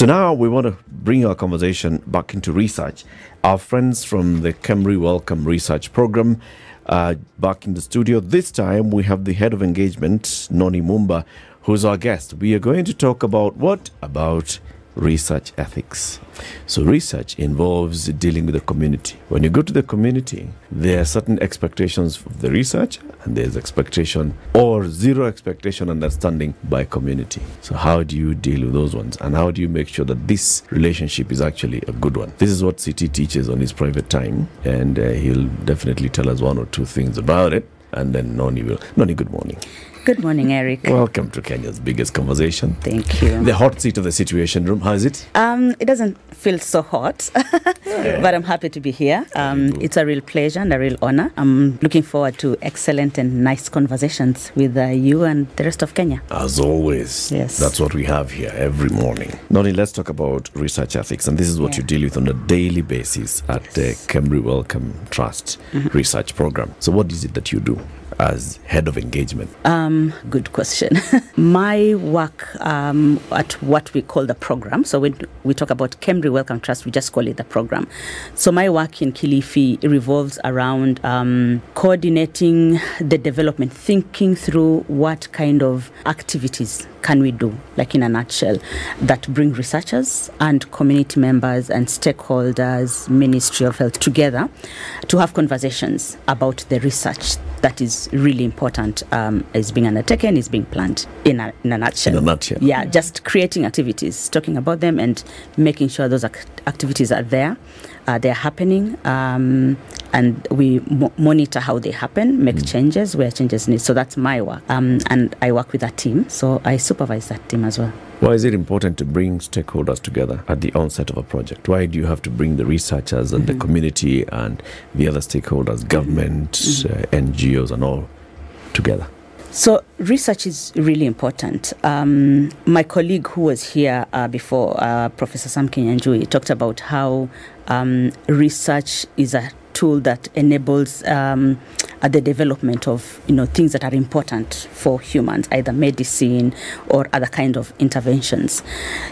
So now we want to bring our conversation back into research. Our friends from the KEMRI Wellcome Research Program uh, back in the studio. This time we have the head of engagement, Noni Mumba, who's our guest. We are going to talk about what? About research ethics. So, research involves dealing with the community. When you go to the community, there are certain expectations of the research, and there's expectation or zero expectation understanding by community. So, how do you deal with those ones, and how do you make sure that this relationship is actually a good one? This is what CT teaches on his private time, and uh, he'll definitely tell us one or two things about it. And then Noni will. Noni, good morning. Good morning, Eric. Welcome to Kenya's biggest conversation. Thank you. The hot seat of the Situation Room. How is it? Um, it doesn't feel so hot, but I'm happy to be here. Um, it's a real pleasure and a real honor. I'm looking forward to excellent and nice conversations with uh, you and the rest of Kenya. As always, Yes. that's what we have here every morning. Noni, let's talk about research ethics, and this is what Yeah. you deal with on a daily basis at the KEMRI Wellcome Trust Mm-hmm. Research Program. So, what is it that you do as head of engagement? Um, good question. My work um, at what we call the program, so when we talk about KEMRI Wellcome Trust, we just call it the program. So my work in Kilifi revolves around um, coordinating the development, thinking through what kind of activities can we do, like in a nutshell, that bring researchers and community members and stakeholders, Ministry of Health together to have conversations about the research that is really important um, is being undertaken, is being planned in a, in a nutshell. In a nutshell. Yeah, just creating activities, talking about them, and making sure those ac- activities are there, uh, they're happening, um, and we mo- monitor how they happen, make changes where changes need. So that's my work, um, and I work with a team, so I supervise that team as well. Why is it important to bring stakeholders together at the onset of a project? Why do you have to bring the researchers and the community and the other stakeholders, government, uh, NGOs, and all together? So research is really important. Um, my colleague who was here uh, before, uh, Professor Sam Kinyanjui, talked about how um, research is a tool that enables um, the development of you know things that are important for humans, either medicine or other kind of interventions.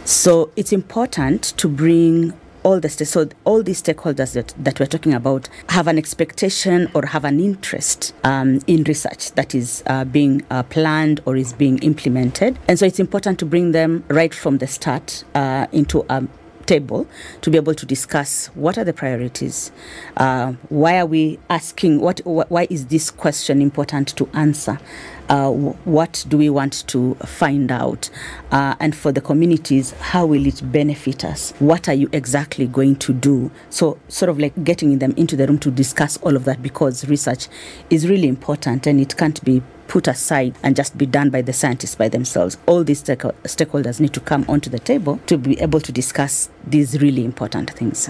So it's important to bring all the so all these stakeholders that, that we're talking about have an expectation or have an interest um, in research that is uh, being uh, planned or is being implemented. And so it's important to bring them right from the start uh, into a table to be able to discuss what are the priorities. Uh, why are we asking what wh- why is this question important to answer? Uh, wh- what do we want to find out? Uh, and for the communities how will it benefit us? What are you exactly going to do? So sort of like getting them into the room to discuss all of that because research is really important and it can't be put aside and just be done by the scientists by themselves. All these stake- stakeholders need to come onto the table to be able to discuss these really important things.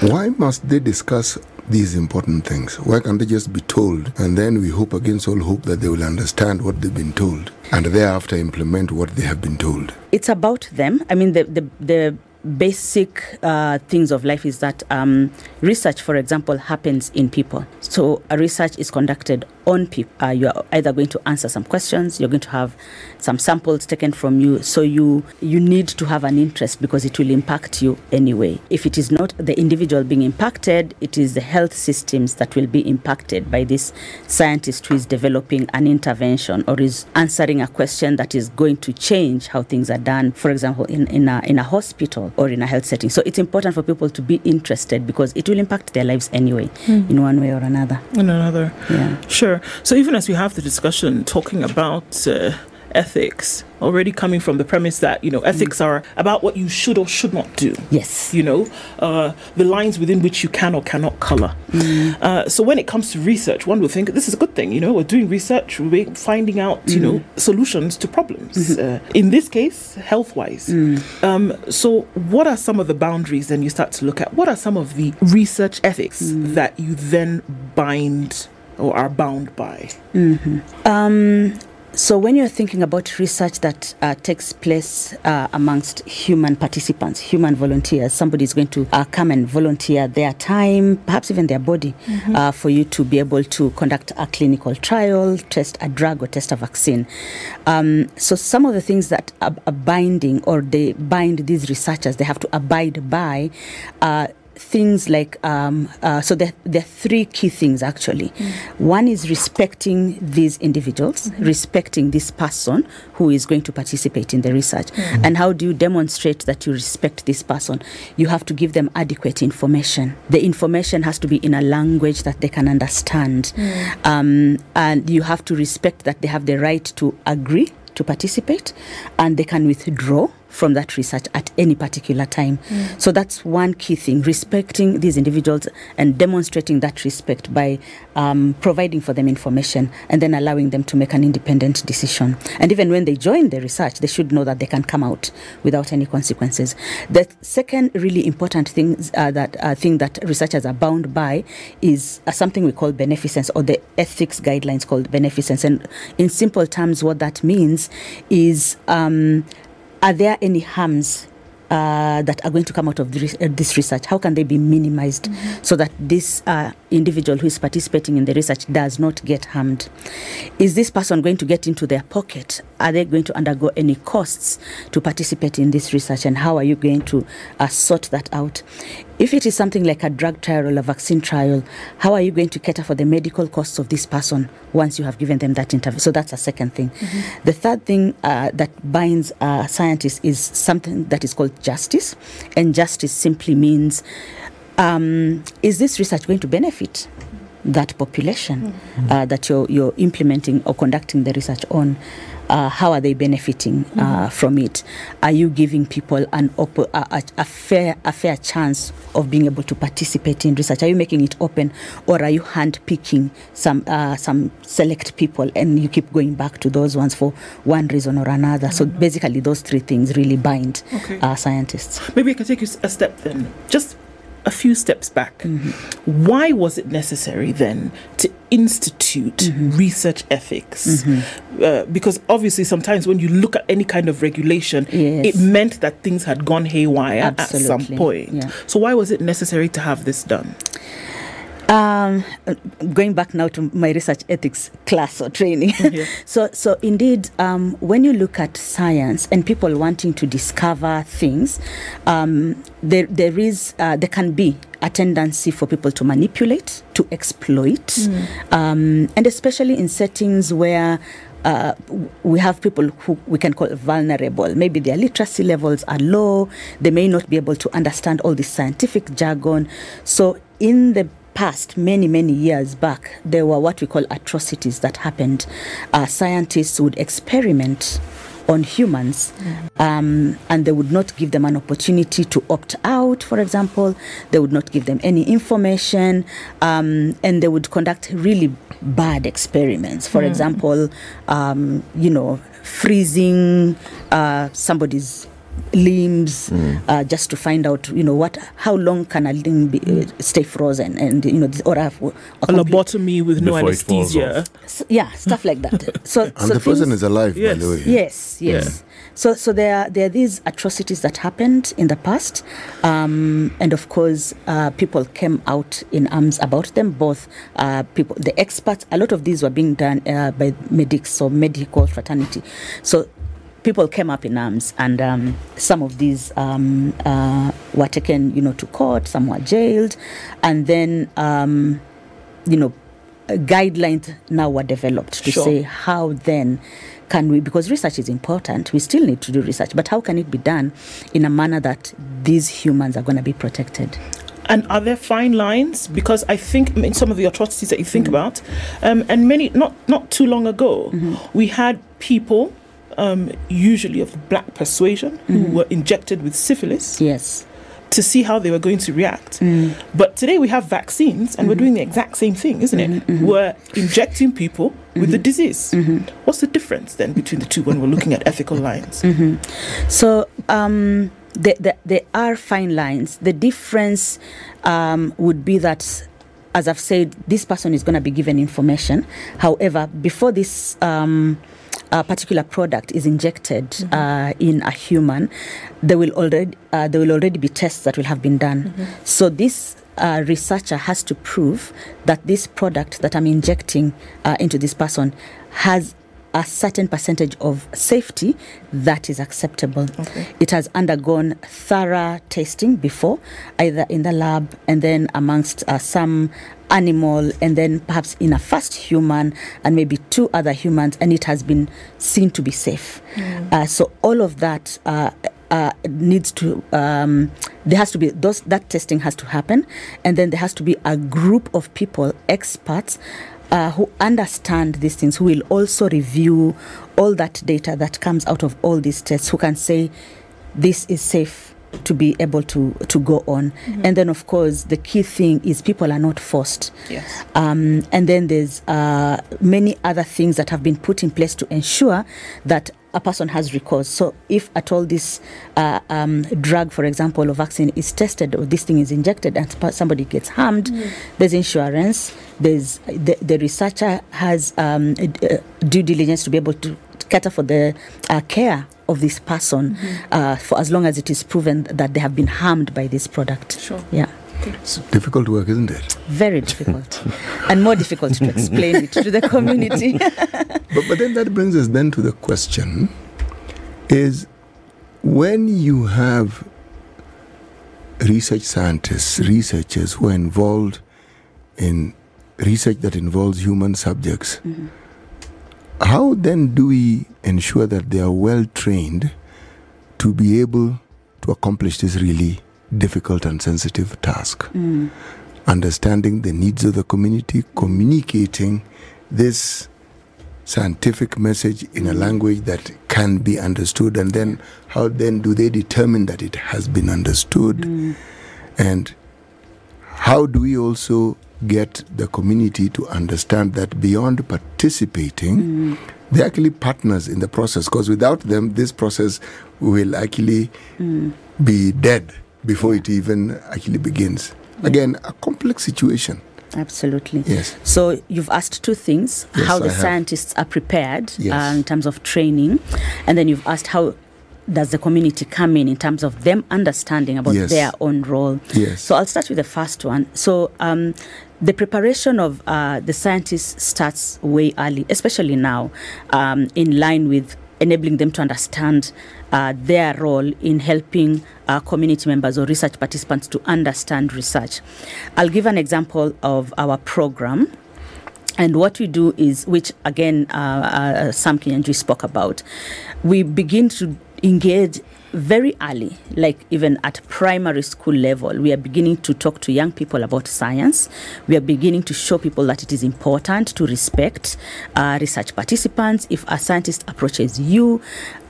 Why must they discuss these important things? Why can't they just be told and then we hope against all hope that they will understand what they've been told and thereafter implement what they have been told? It's about them. I mean, the the, the basic uh, things of life is that um, research, for example, happens in people. So a research is conducted on people. Uh, you are either going to answer some questions, you're going to have some samples taken from you. So you you need to have an interest because it will impact you anyway. If it is not the individual being impacted, it is the health systems that will be impacted by this scientist who is developing an intervention or is answering a question that is going to change how things are done. For example, in, in a in a hospital or in a health setting. So it's important for people to be interested because it will impact their lives anyway, in one way or another. in another. Yeah. Sure. So even as we have the discussion talking about uh, ethics already coming from the premise that you know ethics are about what you should or should not do. Yes. You know, uh, the lines within which you can or cannot color. Uh, so when it comes to research, one would think this is a good thing. You know, we're doing research, we're finding out you know solutions to problems. Uh, in this case, health wise. Um, so what are some of the boundaries? Then you start to look at what are some of the research ethics that you then bind or are bound by. Um, so when you're thinking about research that uh, takes place uh, amongst human participants, human volunteers, somebody is going to uh, come and volunteer their time, perhaps even their body, uh, for you to be able to conduct a clinical trial, test a drug or test a vaccine. Um, so some of the things that are, are binding or they bind these researchers, they have to abide by. Things like um, uh, so there, there are three key things actually. One is respecting these individuals respecting this person who is going to participate in the research. And how do you demonstrate that you respect this person? You have to give them adequate information. The information has to be in a language that they can understand. Um, and you have to respect that they have the right to agree to participate and they can withdraw from that research at any particular time. So that's one key thing respecting these individuals and demonstrating that respect by um, providing for them information and then allowing them to make an independent decision. And even when they join the research, they should know that they can come out without any consequences. The second really important thing uh, that uh, thing that researchers are bound by is uh, something we call beneficence or the ethics guidelines called beneficence. And in simple terms, what that means is um, are there any harms uh, that are going to come out of this, uh, this research? How can they be minimized so that this uh, individual who is participating in the research does not get harmed? Is this person going to get into their pocket? Are they going to undergo any costs to participate in this research? And how are you going to uh, sort that out? If it is something like a drug trial or a vaccine trial, how are you going to cater for the medical costs of this person once you have given them that interview? So that's a second thing. The third thing uh, that binds uh, scientists is something that is called justice. And justice simply means um, is this research going to benefit that population uh, that you're, you're implementing or conducting the research on? Uh, how are they benefiting uh, from it? Are you giving people an op- a, a, a fair a fair chance of being able to participate in research? Are you making it open, or are you handpicking some uh, some select people and you keep going back to those ones for one reason or another? So basically, those three things really bind Okay. uh, scientists. Maybe I can take you a step then, just a few steps back. Why was it necessary then to institute research ethics? Uh, because obviously, sometimes when you look at any kind of regulation, Yes. it meant that things had gone haywire at some point. yeah. So, why was it necessary to have this done? Um, going back now to my research ethics class or training. Yeah. so, so indeed, um, when you look at science and people wanting to discover things, um, there there is uh, there can be a tendency for people to manipulate, to exploit, um, and especially in settings where uh, we have people who we can call vulnerable. Maybe their literacy levels are low. They may not be able to understand all the scientific jargon. So, in the past, many, many years back, there were what we call atrocities that happened. Uh, scientists would experiment on humans um, and they would not give them an opportunity to opt out, for example. They would not give them any information um, and they would conduct really bad experiments. For example, um, you know, freezing uh, somebody's limbs uh, just to find out you know what how long can a limb be, uh, stay frozen and you know this- or a, a A lobotomy with no Before anesthesia. off. s- yeah stuff like that so And so the person is alive, Yes. by the way. Yes, yes. So, so there are there are these atrocities that happened in the past, um, and of course, uh, people came out in arms about them. Both uh, people, the experts. A lot of these were being done uh, by medics or medical fraternity. So. People came up in arms, and um, some of these um, uh, were taken, you know, to court. Some were jailed, and then, um, you know, guidelines now were developed to Sure. say how then can we because research is important we still need to do research but how can it be done in a manner that these humans are going to be protected And are there fine lines? Because I think in some of the atrocities that you think about, um, and many not not too long ago, we had people um, usually of black persuasion, who were injected with syphilis Yes. to see how they were going to react. Mm. But today we have vaccines and we're doing the exact same thing, isn't it? We're injecting people with the disease. What's the difference then between the two when we're looking at ethical lines? So um, there, there, there are fine lines. The difference um, would be that, as I've said, this person is going to be given information. However, before this um, uh, particular product is injected uh, in a human, there will already uh, there will already be tests that will have been done. So this. Uh, researcher has to prove that this product that I'm injecting uh, into this person has a certain percentage of safety that is acceptable. Okay. It has undergone thorough testing before, either in the lab and then amongst uh, some animal, and then perhaps in a first human and maybe two other humans, and it has been seen to be safe. Uh, so all of that. Uh, uh, needs to um, there has to be those that testing has to happen and then there has to be a group of people experts uh, who understand these things, who will also review all that data that comes out of all these tests, who can say this is safe to be able to to go on. And then, of course, the key thing is people are not forced. Yes. Um, and then there's uh, many other things that have been put in place to ensure that a person has recourse. So, if at all this uh, um, drug, for example, or vaccine is tested or this thing is injected and somebody gets harmed, there's insurance. There's the, the researcher has um, uh, due diligence to be able to cater for the uh, care of this person uh, for as long as it is proven that they have been harmed by this product. Sure. Yeah. It's difficult work, isn't it? Very difficult, and more difficult to explain it to the community. But, but then that brings us then to the question is when you have research scientists, researchers who are involved in research that involves human subjects, mm-hmm. how then do we ensure that they are well trained to be able to accomplish this really difficult and sensitive task? Mm. Understanding the needs of the community, communicating this scientific message in a mm. language that can be understood and then how then do they determine that it has been understood? Mm. And how do we also get the community to understand that beyond participating they're actually partners in the process? Because without them this process will actually be dead before it even actually begins again a complex situation Absolutely. yes So you've asked two things: Yes, how the scientists are prepared Yes. uh, in terms of training, and then you've asked how does the community come in in terms of them understanding about Yes. their own role. Yes. So I'll start with the first one. So um, the preparation of uh, the scientists starts way early, especially now, um, in line with enabling them to understand uh, their role in helping uh, community members or research participants to understand research. I'll give an example of our program. And what we do is, which again, uh, uh, Sam Kinyanjui spoke about, we begin to engage very early, like even at primary school level. We are beginning to talk to young people about science. We are beginning to show people that it is important to respect uh, research participants. If a scientist approaches you,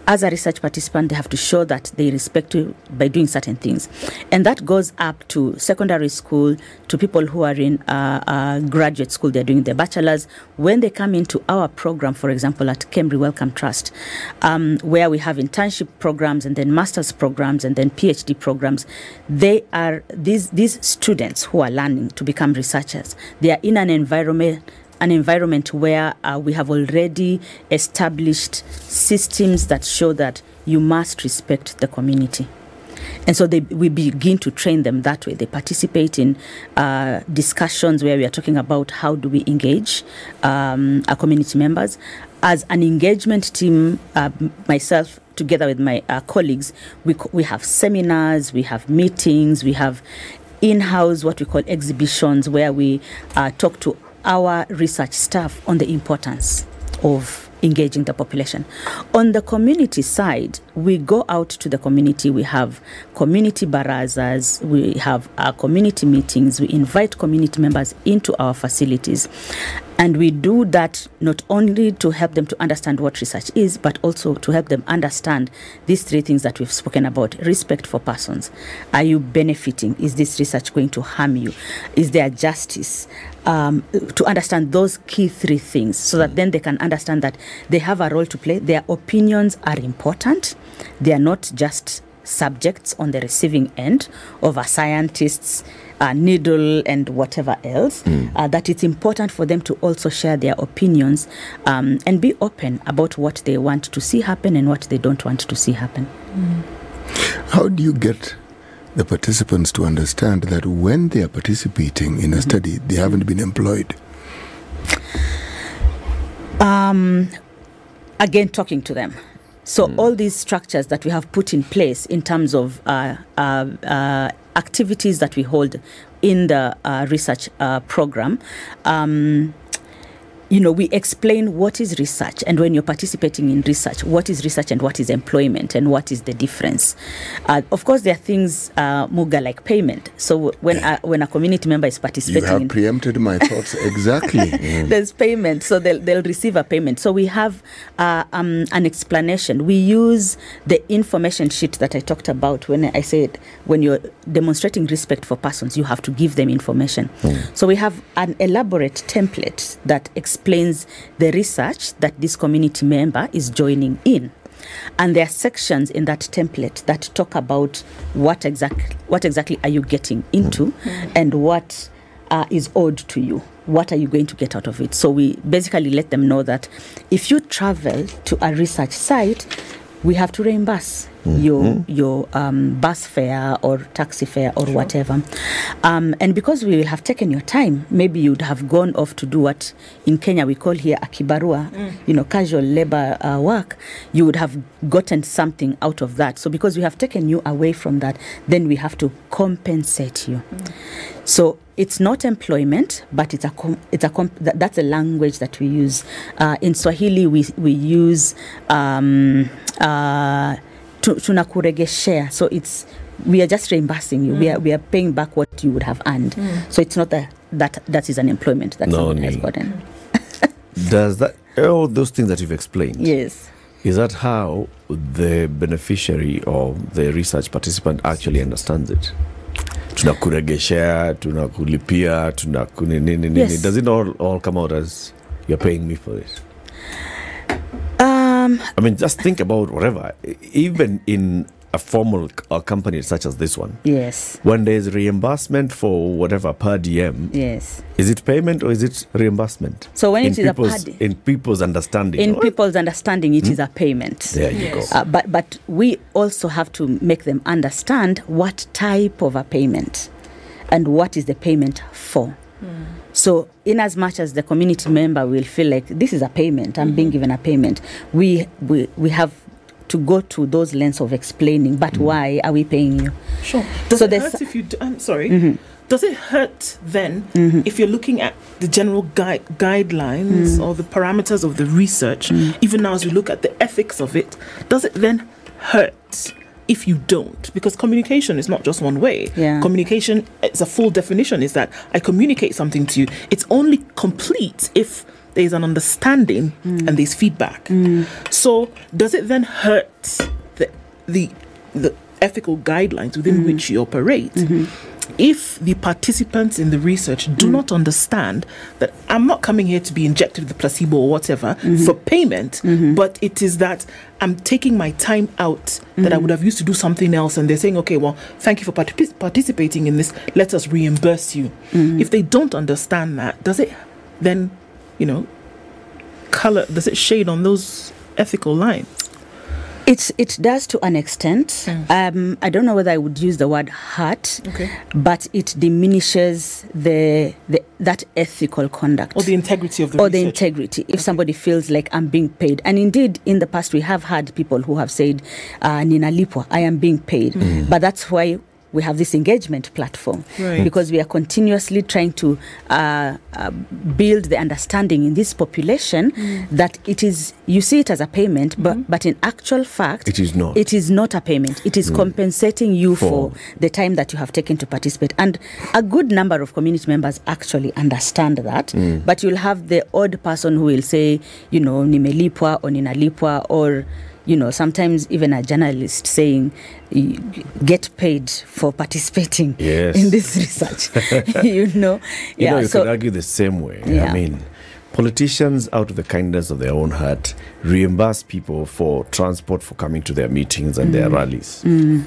as a research participant, they have to show that they respect you by doing certain things. And that goes up to secondary school, to people who are in uh, uh, graduate school, they're doing their bachelor's. When they come into our program, for example, at KEMRI Wellcome Trust, um, where we have internship programs and then master's programs and then PhD programs, they are these, these students who are learning to become researchers. They are in an environment an environment where uh, we have already established systems that show that you must respect the community. And so they, we begin to train them that way. They participate in uh, discussions where we are talking about how do we engage um, our community members. As an engagement team, uh, myself together with my uh, colleagues, we, we have seminars, we have meetings, we have in-house what we call exhibitions where we uh, talk to our research staff on the importance of engaging the population. On the community side, we go out to the community. We have community barazas, we have our community meetings, we invite community members into our facilities. And we do that not only to help them to understand what research is, but also to help them understand these three things that we've spoken about respect for persons. Are you benefiting? Is this research going to harm you? Is there justice? Um, to understand those key three things so that then they can understand that they have a role to play. Their opinions are important, they are not just subjects on the receiving end of a scientist's uh, needle and whatever else, uh, that it's important for them to also share their opinions um, and be open about what they want to see happen and what they don't want to see happen. How do you get the participants to understand that when they are participating in a study, they haven't been employed? Um, again talking to them. So all these structures that we have put in place in terms of uh, uh, uh, activities that we hold in the uh, research uh, program um, you know, we explain what is research, and when you're participating in research, what is research and what is employment, and what is the difference. Uh, of course, there are things, uh, Muga, like payment. So when a, when a community member is participating, You have preempted my thoughts exactly. there's payment so they'll, they'll receive a payment so we have uh, um, an explanation we use the information sheet that i talked about when i said when you're demonstrating respect for persons you have to give them information so we have an elaborate template that explains the research that this community member is joining in and there are sections in that template that talk about what exactly what exactly are you getting into and what uh, is owed to you. What are you going to get out of it? So we basically let them know that if you travel to a research site, we have to reimburse your your um, bus fare or taxi fare or whatever. Um, and because we will have taken your time, maybe you'd have gone off to do what in Kenya we call here akibarua, you know, casual labor uh, work. You would have gotten something out of that. So because we have taken you away from that, then we have to compensate you. So it's not employment, but it's a com- it's a com- that, that's a language that we use. Uh, in Swahili, we we use um, uh, tu- tunakuregeshea. So it's we are just reimbursing you. We are we are paying back what you would have earned. So it's not a, that that is an employment that No someone has gotten. Does that all those things that you've explained? Yes. Is that how the beneficiary or the research participant actually understands it? Tunakuregeshea, tunakulipia, tunakunini. Yes. Does it all, all come out as you're paying me for it? Um, I mean, just think about whatever. Even in a formal uh, company such as this one, yes. when there's reimbursement for whatever per diem, Yes. is it payment or is it reimbursement? So when in it is a per in people's understanding, In right? people's understanding, it is a payment. there you Yes. go. Uh, but but we also have to make them understand what type of a payment and what is the payment for. So, in as much as the community member will feel like this is a payment, I'm being mm-hmm. given a payment, we we, we have to go to those lengths of explaining. But mm-hmm. why are we paying you? Sure. Does So it hurt if you? Do, I'm sorry. Mm-hmm. Does it hurt then if you're looking at the general gui- guidelines mm. or the parameters of the research, mm. even now as we look at the ethics of it? Does it then hurt if you don't? Because communication is not just one way. Yeah. Communication, it's a full definition. Is that I communicate something to you. It's only complete if there's an understanding hmm. and there's feedback. Hmm. So does it then hurt the the the ethical guidelines within hmm. which you operate? Mm-hmm. If the participants in the research do mm. not understand that I'm not coming here to be injected with the placebo or whatever mm-hmm. for payment, mm-hmm. but it is that I'm taking my time out that I mm-hmm. would have used to do something else, and they're saying, okay, well, thank you for particip- participating in this, let us reimburse you. If they don't understand that, does it then, you know, color, does it shade on those ethical lines? It's it does to an extent. Um, I don't know whether I would use the word hurt, Okay. but it diminishes the, the that ethical conduct. Or the integrity of the or the integrity if somebody feels like i'm being paid and indeed in the past we have had people who have said uh, ninalipwa i am being paid but that's why we have this engagement platform Right. because we are continuously trying to uh, uh, build the understanding in this population Mm. that it is you see it as a payment but Mm-hmm. but in actual fact It is not. it is not a payment it is compensating you for. For- the time that you have taken to participate and a good number of community members actually understand that but you'll have the odd person who will say you know nimelipwa or ninalipwa or you know sometimes even a journalist saying get paid for participating Yes. in this research you know You yeah know, you so could argue the same way. Yeah. I mean, politicians, out of the kindness of their own heart, reimburse people for transport for coming to their meetings and their mm. rallies. Mm.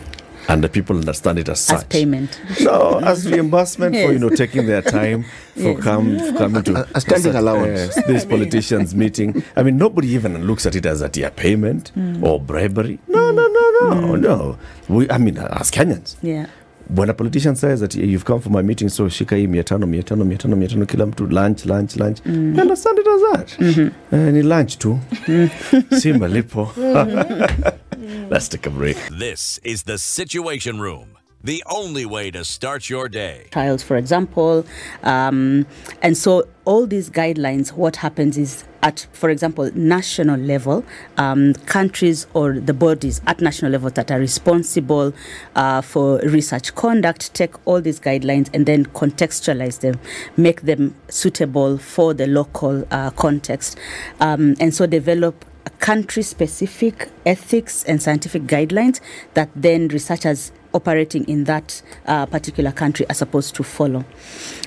And the people understand it as such. as payment No, as reimbursement yes. for you know taking their time for Yes. come for coming to A- a standing such- allowance. yes, these politicians meeting. I mean, nobody even looks at it as a dear payment mm. or bribery. No, no, no, no, mm. no. We, I mean, as Kenyans, yeah when a politician says that you've come for my meeting so shika hii mia tano mia tano mia tano mia tano kila mtu lunch lunch lunch I understand it as that mm -hmm. uh, ni lunch tu si malipo let's take a break This is the Situation Room, the only way to start your day. trials, for example. Um, and so all these guidelines, what happens is at, for example, national level, um, countries or the bodies at national level that are responsible uh, for research conduct take all these guidelines and then contextualize them, make them suitable for the local uh, context, um, and so develop country specific ethics and scientific guidelines that then researchers operating in that uh, particular country are supposed to follow.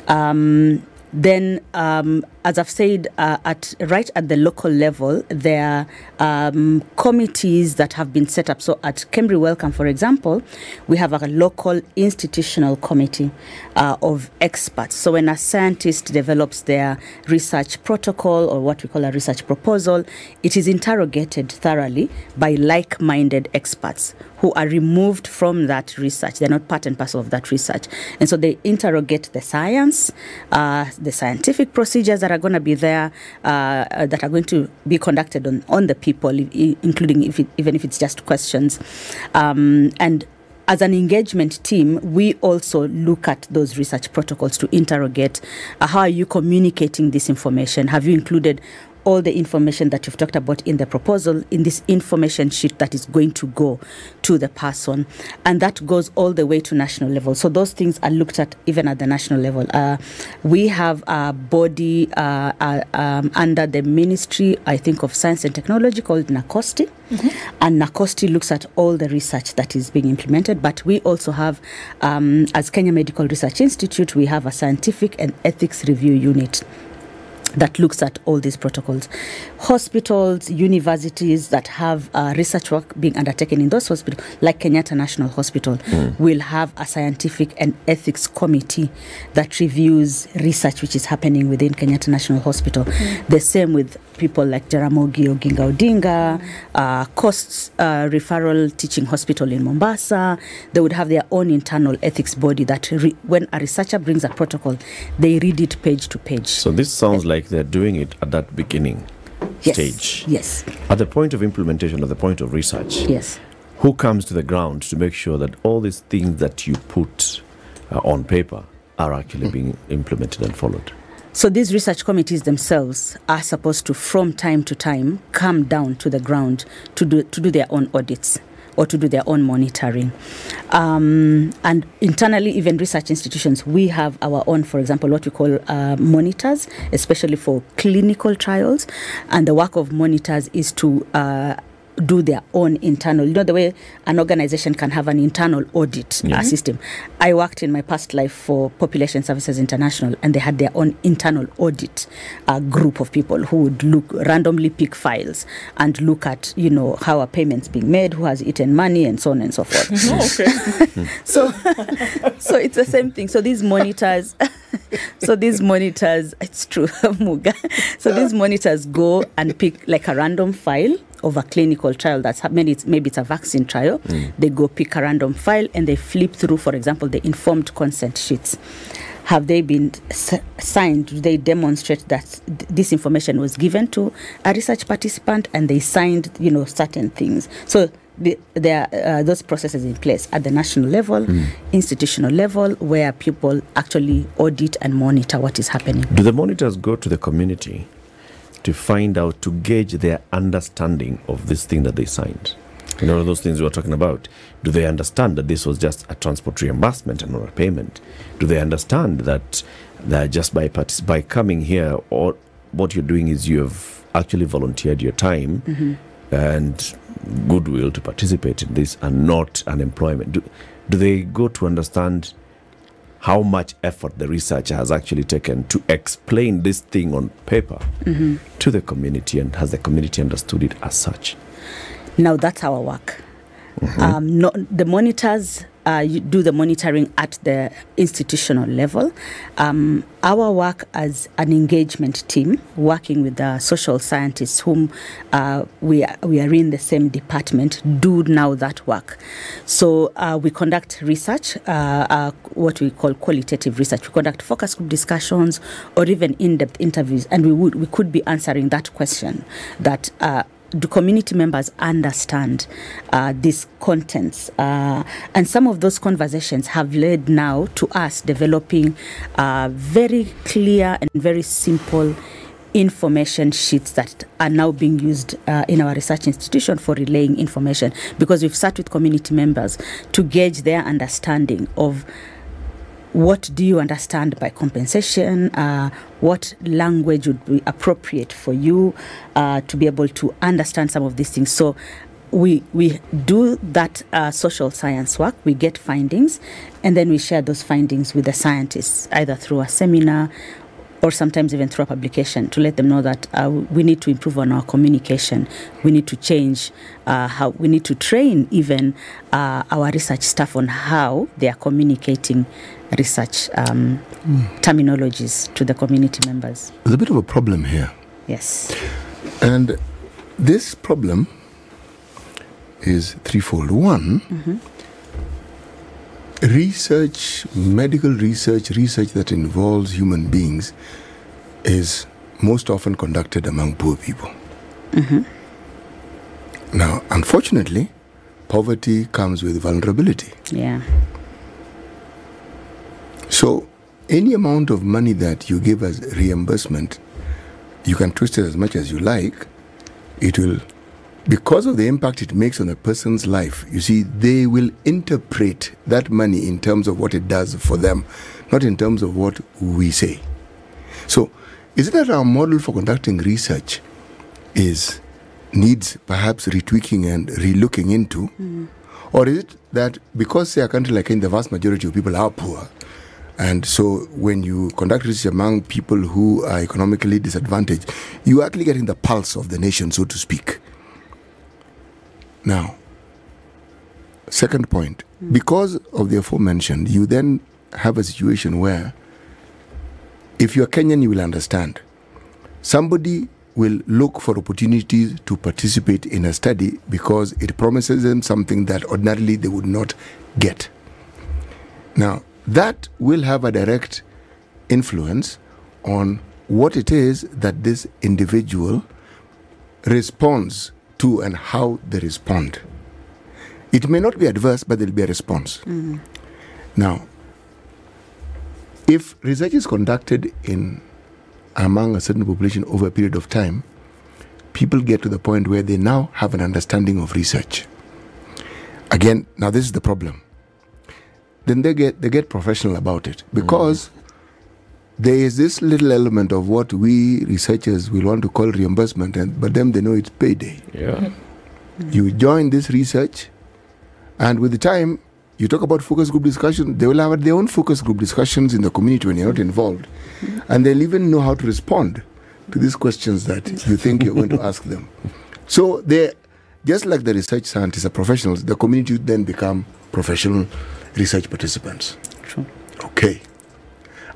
Um, then, um, as I've said, uh, at right at the local level, there are um, committees that have been set up. So, at KEMRI Wellcome, for example, we have a local institutional committee uh, of experts. So, when a scientist develops their research protocol or what we call a research proposal, it is interrogated thoroughly by like-minded experts who are removed from that research. They're not part and parcel of that research. And so they interrogate the science, uh, the scientific procedures that are going to be there, uh, that are going to be conducted on, on the people, including if it, even if it's just questions. Um, and as an engagement team, we also look at those research protocols to interrogate uh, how are you communicating this information? Have you included all the information that you've talked about in the proposal in this information sheet that is going to go to the person. And that goes all the way to national level. So those things are looked at even at the national level. Uh, we have a body uh, uh, um, under the ministry i think of science and technology called nacosti and nacosti looks at all the research that is being implemented. But we also have um, as kenya medical research institute we have a scientific and ethics review unit that looks at all these protocols. Hospitals, universities that have uh, research work being undertaken in those hospitals, like Kenyatta National Hospital, will have a scientific and ethics committee that reviews research which is happening within Kenyatta National Hospital. The same with people like Jaramogi Oginga Odinga, uh, Coast uh, Referral Teaching Hospital in Mombasa. They would have their own internal ethics body that, re- when a researcher brings a protocol, they read it page to page. so this sounds like they're doing it at that beginning yes. stage Yes. at the point of implementation at the point of research Yes. who comes to the ground to make sure that all these things that you put uh, on paper are actually being implemented and followed So these research committees themselves are supposed to, from time to time, come down to the ground to do to do their own audits or to do their own monitoring. Um, and internally, even research institutions, we have our own, for example, what we call uh, monitors, especially for clinical trials. And the work of monitors is to uh, do their own internal, you know, the way an organization can have an internal audit system. I worked in my past life for Population Services International, and they had their own internal audit uh, group of people who would look randomly pick files and look at, you know, how are payments being made, who has eaten money, and so on and so forth. Oh, okay. so so it's the same thing so these monitors so these monitors it's true muga so these monitors go and pick like a random file of a clinical trial that's happening it's maybe it's a vaccine trial. They go pick a random file and they flip through for example the informed consent sheets. Have they been s- signed? Do they demonstrate that th- this information was given to a research participant and they signed you know certain things? So the, there are uh, those processes in place at the national level, institutional level, where people actually audit and monitor what is happening. Do the monitors go to the community to find out, to gauge their understanding of this thing that they signed? You know, those things we were talking about. Do they understand that this was just a transport reimbursement and not a payment? Do they understand that, that just by, partic- by coming here, or what you're doing is you have actually volunteered your time mm-hmm. and goodwill to participate in this and not unemployment? Do, do they go to understand how much effort the researcher has actually taken to explain this thing on paper to the community and has the community understood it as such. Now that's our work. Um, no, the monitors uh, do the monitoring at the institutional level. Um, our work as an engagement team, working with the social scientists whom uh, we, are, we are in the same department, do now that work. So uh, we conduct research, uh, uh, what we call qualitative research. We conduct focus group discussions or even in-depth interviews, and we would we could be answering that question that. Do community members understand uh, these contents? Uh, and some of those conversations have led now to us developing uh, very clear and very simple information sheets that are now being used uh, in our research institution for relaying information because we've sat with community members to gauge their understanding of what do you understand by compensation? Uh, what language would be appropriate for you uh, to be able to understand some of these things? So we we do that uh, social science work. We get findings, and then we share those findings with the scientists, either through a seminar or sometimes even through a publication to let them know that uh, we need to improve on our communication. We need to change uh, how we need to train even uh, our research staff on how they are communicating research um, hmm. terminologies to the community members. There's a bit of a problem here. Yes. And this problem is threefold. One, mm-hmm. research, medical research, research that involves human beings is most often conducted among poor people. Mm-hmm. Now, unfortunately, poverty comes with vulnerability. Yeah. So, any amount of money that you give as reimbursement, you can twist it as much as you like. It will, because of the impact it makes on a person's life, you see, they will interpret that money in terms of what it does for them, not in terms of what we say. So, is it that our model for conducting research is needs perhaps retweaking and relooking into? Mm. Or is it that because, say, a country like Kenya, the vast majority of people are poor, and so when you conduct research among people who are economically disadvantaged, you are actually getting the pulse of the nation, so to speak. Now, second point, hmm. because of the aforementioned, you then have a situation where if you're Kenyan, you will understand. Somebody will look for opportunities to participate in a study because it promises them something that ordinarily they would not get. Now, that will have a direct influence on what it is that this individual responds to and how they respond. It may not be adverse, but there'll be a response. Mm-hmm. Now, if research is conducted in among a certain population over a period of time, people get to the point where they now have an understanding of research. Again, now this is the problem. Then they get they get professional about it because there is this little element of what we researchers will want to call reimbursement, and but them they know it's payday. yeah You join this research, and with the time, you talk about focus group discussion. They will have their own focus group discussions in the community when you're not involved, mm-hmm. and they'll even know how to respond to these questions that you think you're going to ask them. So they, just like the research scientists are professionals, the community then become professional research participants. True. Okay,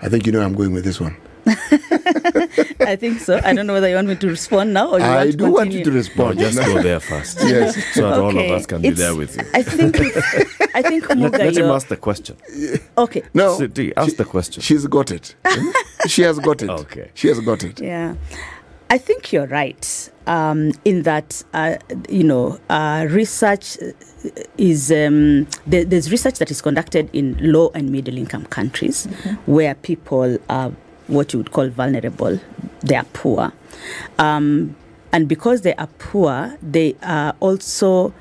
I think you know I'm going with this one. I think so. I don't know whether you want me to respond now or you I want to do want you to respond. no, just go there first Yes. so that all of us can be there with you I think I think let, Muga, let him ask the question okay. No, CT, ask she- the question She's got it. she has got it. Okay. She has got it. Yeah. I think you're right. Um, in that uh, you know uh, research is um, there, there's research that is conducted in low and middle income countries where people are what you would call vulnerable. They are poor. Um, and because they are poor they are also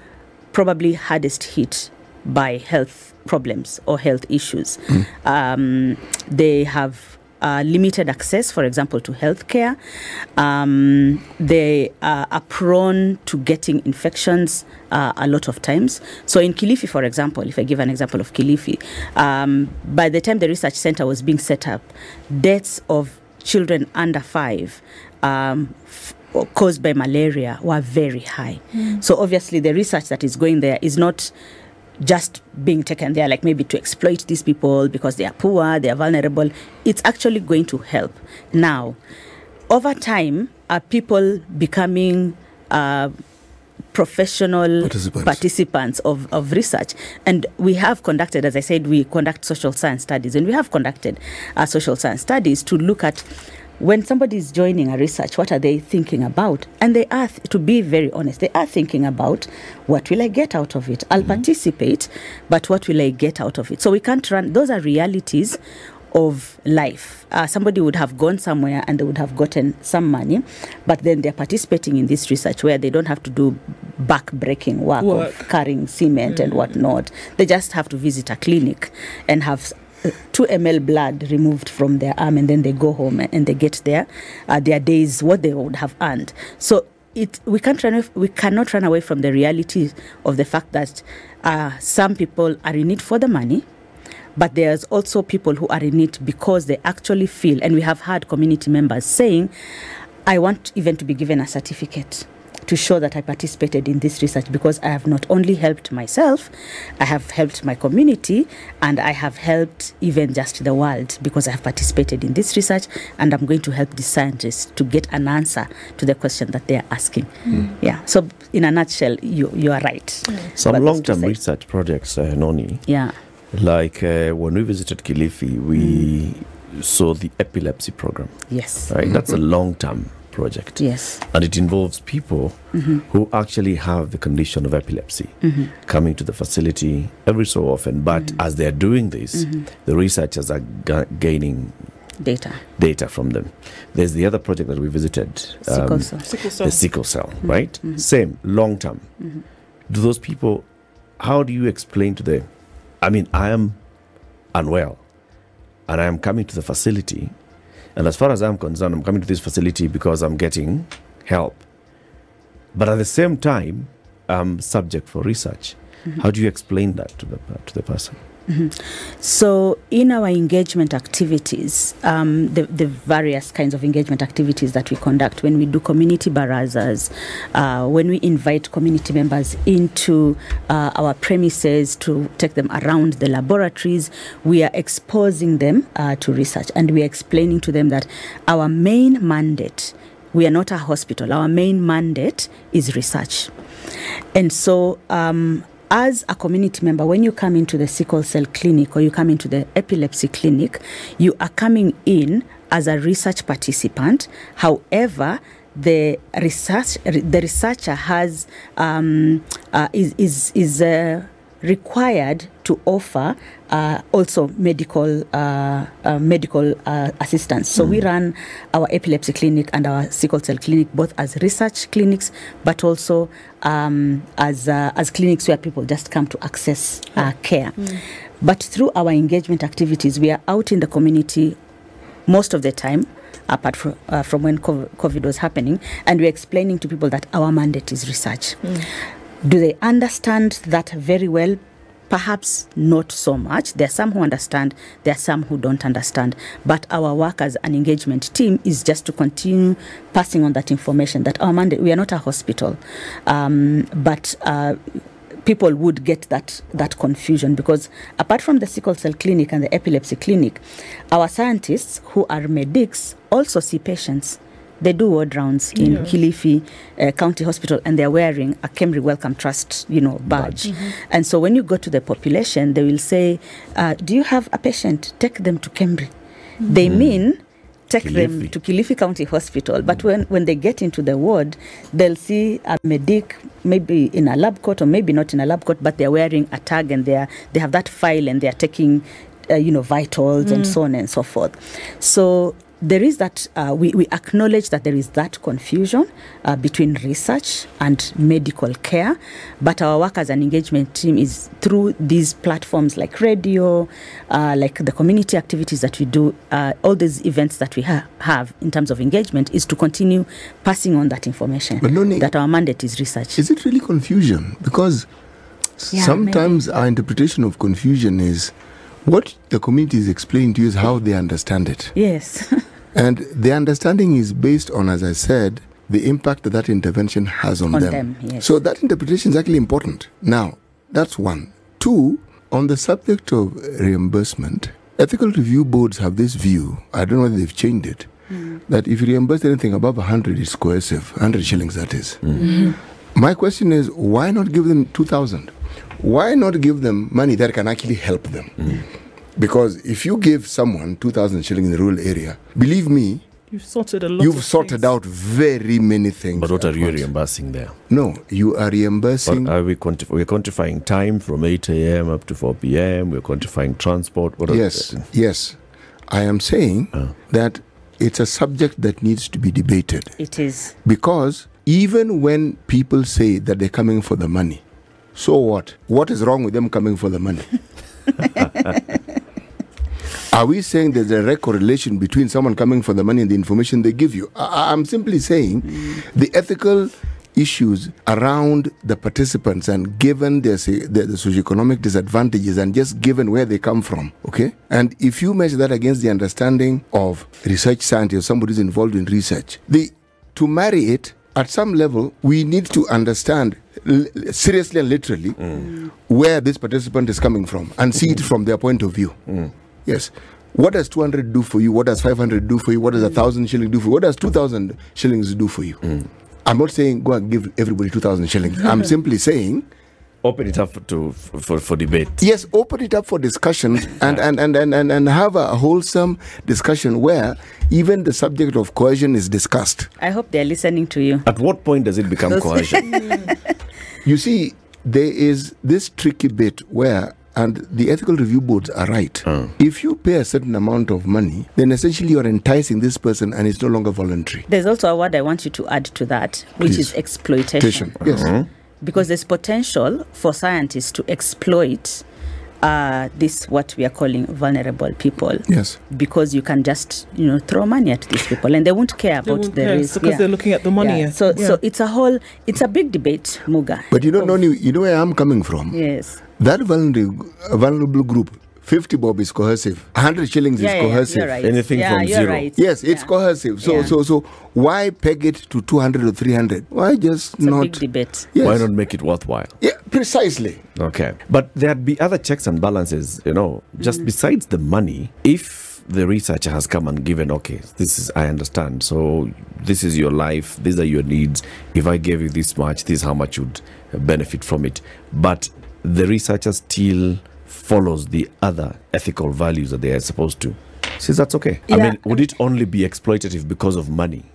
probably hardest hit by health problems or health issues. Um, they have uh, limited access, for example, to healthcare. Um, they uh, are prone to getting infections uh, a lot of times. So, in Kilifi, for example, if I give an example of Kilifi, um, by the time the research center was being set up, deaths of children under five. Um, f- caused by malaria were very high. So obviously the research that is going there is not just being taken there like maybe to exploit these people because they are poor, they are vulnerable. It's actually going to help. Now, over time, are people becoming uh, professional Participants. participants of, of research. And we have conducted, as I said, we conduct social science studies, and we have conducted uh, social science studies to look at when somebody is joining a research, what are they thinking about? And they are, th- to be very honest, they are thinking about what will I get out of it? I'll participate, but what will I get out of it? So we can't run, those are realities of life. Uh, somebody would have gone somewhere and they would have gotten some money, but then they're participating in this research where they don't have to do back-breaking work, Work. of carrying cement and whatnot. They just have to visit a clinic and have 2 ml blood removed from their arm and then they go home and, they get their uh, their days what they would have earned. So it we can't run we cannot run away from the reality of the fact that uh, some people are in it for the money but there's also people who are in it because they actually feel and we have had community members saying i want even to be given a certificate to show that I participated in this research because I have not only helped myself, I have helped my community, and I have helped even just the world because I have participated in this research, and I'm going to help the scientists to get an answer to the question that they are asking. Yeah. So, in a nutshell, you you are right. Some long term research projects, uh, Noni, Yeah. like uh, when we visited Kilifi, we saw the epilepsy program. Yes. Right? That's a long term project. Yes. And it involves people mm-hmm. who actually have the condition of epilepsy mm-hmm. coming to the facility every so often. But mm-hmm. as they're doing this, the researchers are ga- gaining Data. data from them. There's the other project that we visited, Sickle um, cell. Sickle cell. the sickle cell, right? Same, long term. Do those people, how do you explain to them? I mean, I am unwell and I am coming to the facility. And as far as I'm concerned, I'm coming to this facility because I'm getting help. But at the same time, I'm subject for research. How do you explain that to the, to the person? So, in our engagement activities, um, the, the various kinds of engagement activities that we conduct, when we do community barazas, uh, when we invite community members into uh, our premises to take them around the laboratories, we are exposing them uh, to research and we are explaining to them that our main mandate, we are not a hospital, our main mandate is research. And so, um, as a community member, when you come into the sickle cell clinic or you come into the epilepsy clinic, you are coming in as a research participant. However, the research the researcher has um, uh, is is is uh, required to offer uh, also medical uh, uh, medical uh, assistance. So we run our epilepsy clinic and our sickle cell clinic both as research clinics, but also um, as uh, as clinics where people just come to access uh, care. But through our engagement activities, we are out in the community most of the time apart from, uh, from when covid was happening and we're explaining to people that our mandate is research. Do they understand that very well perhaps not so much there are some who understand there are some who don't understand but our work as an engagement team is just to continue passing on that information that our mandate we are not a hospital um, but uh, people would get that that confusion because apart from the sickle cell clinic and the epilepsy clinic, our scientists who are medics also see patients. They do ward rounds in Kilifi uh, County Hospital, and they're wearing a KEMRI Wellcome Trust, you know, badge. And so when you go to the population, they will say, uh, "Do you have a patient? Take them to KEMRI." They mean take them to Kilifi County Hospital, but when, when they get into the ward, they'll see a medic maybe in a lab coat or maybe not in a lab coat, but they're wearing a tag and they're they have that file and they're taking, uh, you know, vitals and so on and so forth. So there is that uh, we, we acknowledge that there is that confusion uh, between research and medical care but our work as an engagement team is through these platforms like radio uh, like the community activities that we do uh, all these events that we ha- have in terms of engagement is to continue passing on that information But that our mandate is research Is it really confusion? Because Yeah, sometimes our interpretation of confusion is what the community is explaining to you is how they understand it. yes And the understanding is based on, as I said, the impact that that intervention has on, On them. them, yes. So that interpretation is actually important. Now, that's one. Two, on the subject of reimbursement, ethical review boards have this view, I don't know whether they've changed it, hmm. that if you reimburse anything above 100, it's coercive. 100 shillings, that is. Hmm. My question is, why not give them 2,000? Why not give them money that can actually help them? Hmm. Because if you give someone 2,000 shillings in the rural area, believe me, You've sorted a lot. you've of sorted things. out very many things. But what are you once. reimbursing there? No, you are reimbursing. Or are we quantif- we're quantifying time from 8 a.m. up to 4 p.m. We're quantifying transport. What are- yes, yes. I am saying ah. that it's a subject that needs to be debated it is because even when people say that they're coming for the money, so what? What is wrong with them coming for the money? Are we saying there's a direct correlation between someone coming for the money and the information they give you? I- I'm simply saying the ethical issues around the participants and given their, say, the, the socioeconomic disadvantages and just given where they come from, okay? And if you measure that against the understanding of research scientists, somebody who's involved in research, the to marry it at some level, we need to understand l- seriously and literally mm. where this participant is coming from and see it from their point of view. Mm. Yes. What does 200 do for you? What does 500 do for you? What does a 1,000 shilling do for you? What does 2,000 shillings do for you? Mm. I'm not saying go and give everybody 2,000 shillings. I'm simply saying, Open it up to for, for debate. yes, open it up for discussion and, and, and, and, and, and have a wholesome discussion where even the subject of coercion is discussed. i hope they're listening to you At what point does it become coercion? You see, there is this tricky bit where, and the ethical review boards are right. If you pay a certain amount of money, then essentially you're enticing this person and it's no longer voluntary. there's also a word i want you to add to that which Please. is exploitation Yes. Uh-huh. because there's potential for scientists to exploit uh, this what we are calling vulnerable people Yes. because you can just you know throw money at these people and they won't care They about won't the care, risk because they're looking at the money. Yeah. so Yeah. so it's a whole it's a big debate muga But you don't know, you know where I'm coming from? yes That vulnerable, vulnerable group, 50 bob is coercive, 100 shillings yeah, is yeah, coercive. you're right Anything yeah, from you're zero. right. Yes, it's Yeah. coercive. So, Yeah. so, so, why peg it to 200 or 300? Why just it's a not? big debate Yes. Why not make it worthwhile? Yeah, precisely. Okay. But there'd be other checks and balances, you know, just mm. besides the money. If the researcher has come and given, okay, this is, I understand. So this is your life. These are your needs. If I gave you this much, this is how much you'd benefit from it. But the researcher still follows the other ethical values that they are supposed to. Says that's okay. I mean, would it only be exploitative because of money?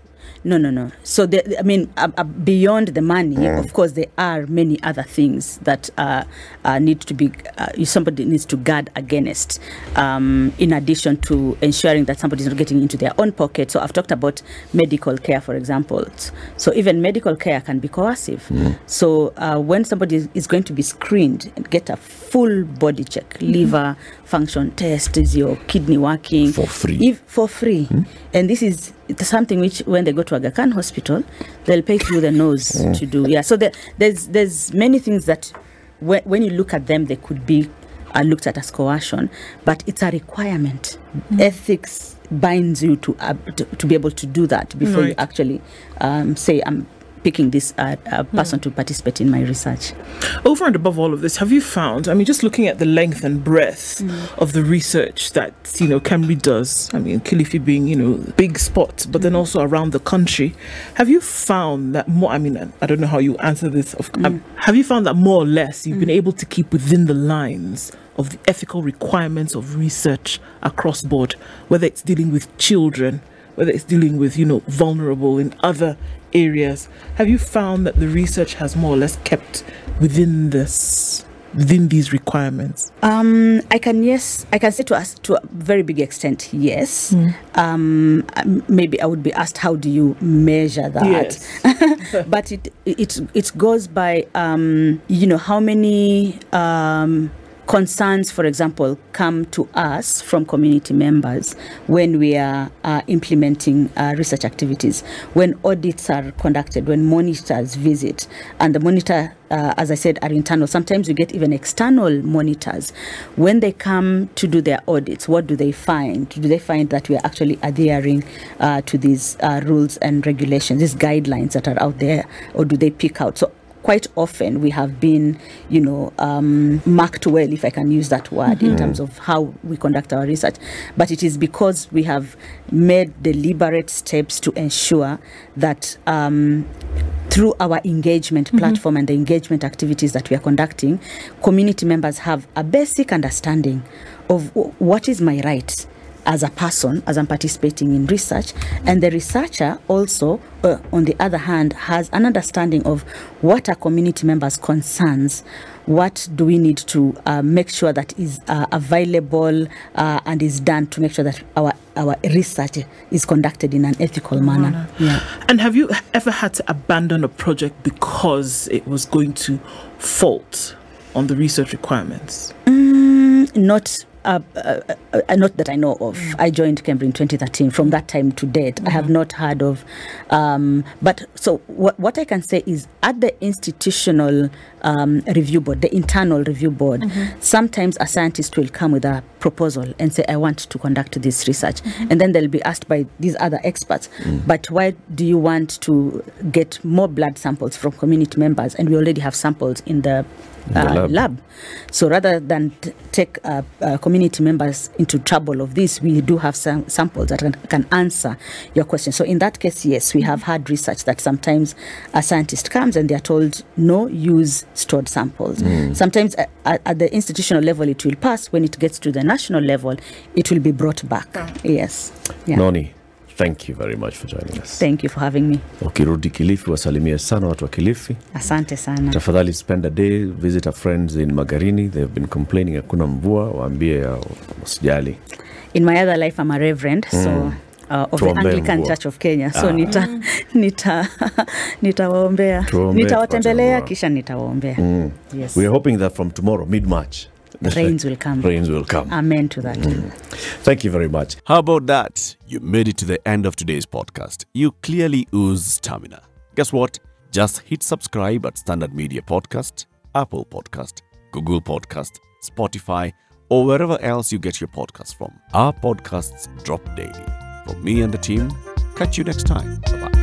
No, no, no. So, the, I mean, uh, uh, beyond the money, Mm. of course, there are many other things that uh, uh, need to be, uh, somebody needs to guard against, um, in addition to ensuring that somebody is not getting into their own pocket. So, I've talked about medical care, for example. So, even medical care can be coercive. Mm. So, uh, when somebody is going to be screened and get a full body check, liver function test, is your kidney working? For free. If, for free. And this is it's something which, when they go to Aga Khan Hospital, they'll pay through the nose to do. Yeah. So there, there's there's many things that when, when you look at them, they could be uh, looked at as coercion, but it's a requirement. Ethics binds you to, uh, to to be able to do that before you actually um, say I'm picking this uh, uh, person to participate in my research. Over and above all of this, have you found? I mean, just looking at the length and breadth of the research that you know KEMRI does. I mean, Kilifi being you know big spot, but then also around the country. Have you found that more? I mean, I don't know how you answer this. Of, um, have you found that more or less you've been able to keep within the lines of the ethical requirements of research across board, whether it's dealing with children, whether it's dealing with, you know, vulnerable in other areas, have you found that the research has more or less kept within this within these requirements? Um, I can yes, I can say to us to a very big extent yes. Um, um, maybe I would be asked how do you measure that? Yes. but it it it goes by um, you know how many um, concerns, for example, come to us from community members when we are uh, implementing uh, research activities, when audits are conducted, when monitors visit, and the monitor. Uh, as I said, are internal. Sometimes we get even external monitors. When they come to do their audits, what do they find? Do they find that we are actually adhering uh, to these uh, rules and regulations, these guidelines that are out there, or do they pick out? So quite often we have been, you know, um, marked well, if I can use that word, in terms of how we conduct our research. But it is because we have made deliberate steps to ensure that. Um, through our engagement platform and the engagement activities that we are conducting, community members have a basic understanding of w- what is my right as a person, as I'm participating in research, and the researcher also, uh, on the other hand, has an understanding of what are community members' concerns, what do we need to uh, make sure that is uh, available uh, and is done to make sure that our our research is conducted in an ethical manner. Yeah. And have you ever had to abandon a project because it was going to fault on the research requirements? not uh, uh, uh, not that I know of. I joined Cambridge in 2013. From that time to date, I have not heard of. Um, but so what, what I can say is at the institutional um, review board, the internal review board, sometimes a scientist will come with a proposal and say, I want to conduct this research. And then they'll be asked by these other experts, but why do you want to get more blood samples from community members? And we already have samples in the the uh, lab. lab. So rather than t- take uh, uh, community members into trouble of this, we do have some samples that can, can answer your question. So in that case, yes, we have had research that sometimes a scientist comes and they are told no, use stored samples. Sometimes uh, at, at the institutional level it will pass. When it gets to the national level, it will be brought back. Yes. Yeah. Noni, thank you very much for joining us. Thank you for having me. Ukirudi Kilifi, wasalimie sana watu wa Kilifi. Asante sana. Tafadhali spend a day, visit our friends in Magarini. They've been complaining hakuna mvua, waambie wasijali. in my other life i'm a reverend so uh, of the anglican mvua. church of kenya so nita nita nitawaombea nitawatembelea kisha nitawaombea yes We are hoping that from tomorrow, mid-March, rains will come rains will come. amen to that mm. Thank you very much. How about that? You made it to the end of today's podcast. You clearly ooze stamina. Guess what? Just hit subscribe at Standard Media Podcast, Apple Podcast, Google Podcast, Spotify, or wherever else you get your podcasts from. Our podcasts drop daily. From me and the team, catch you next time. Bye bye.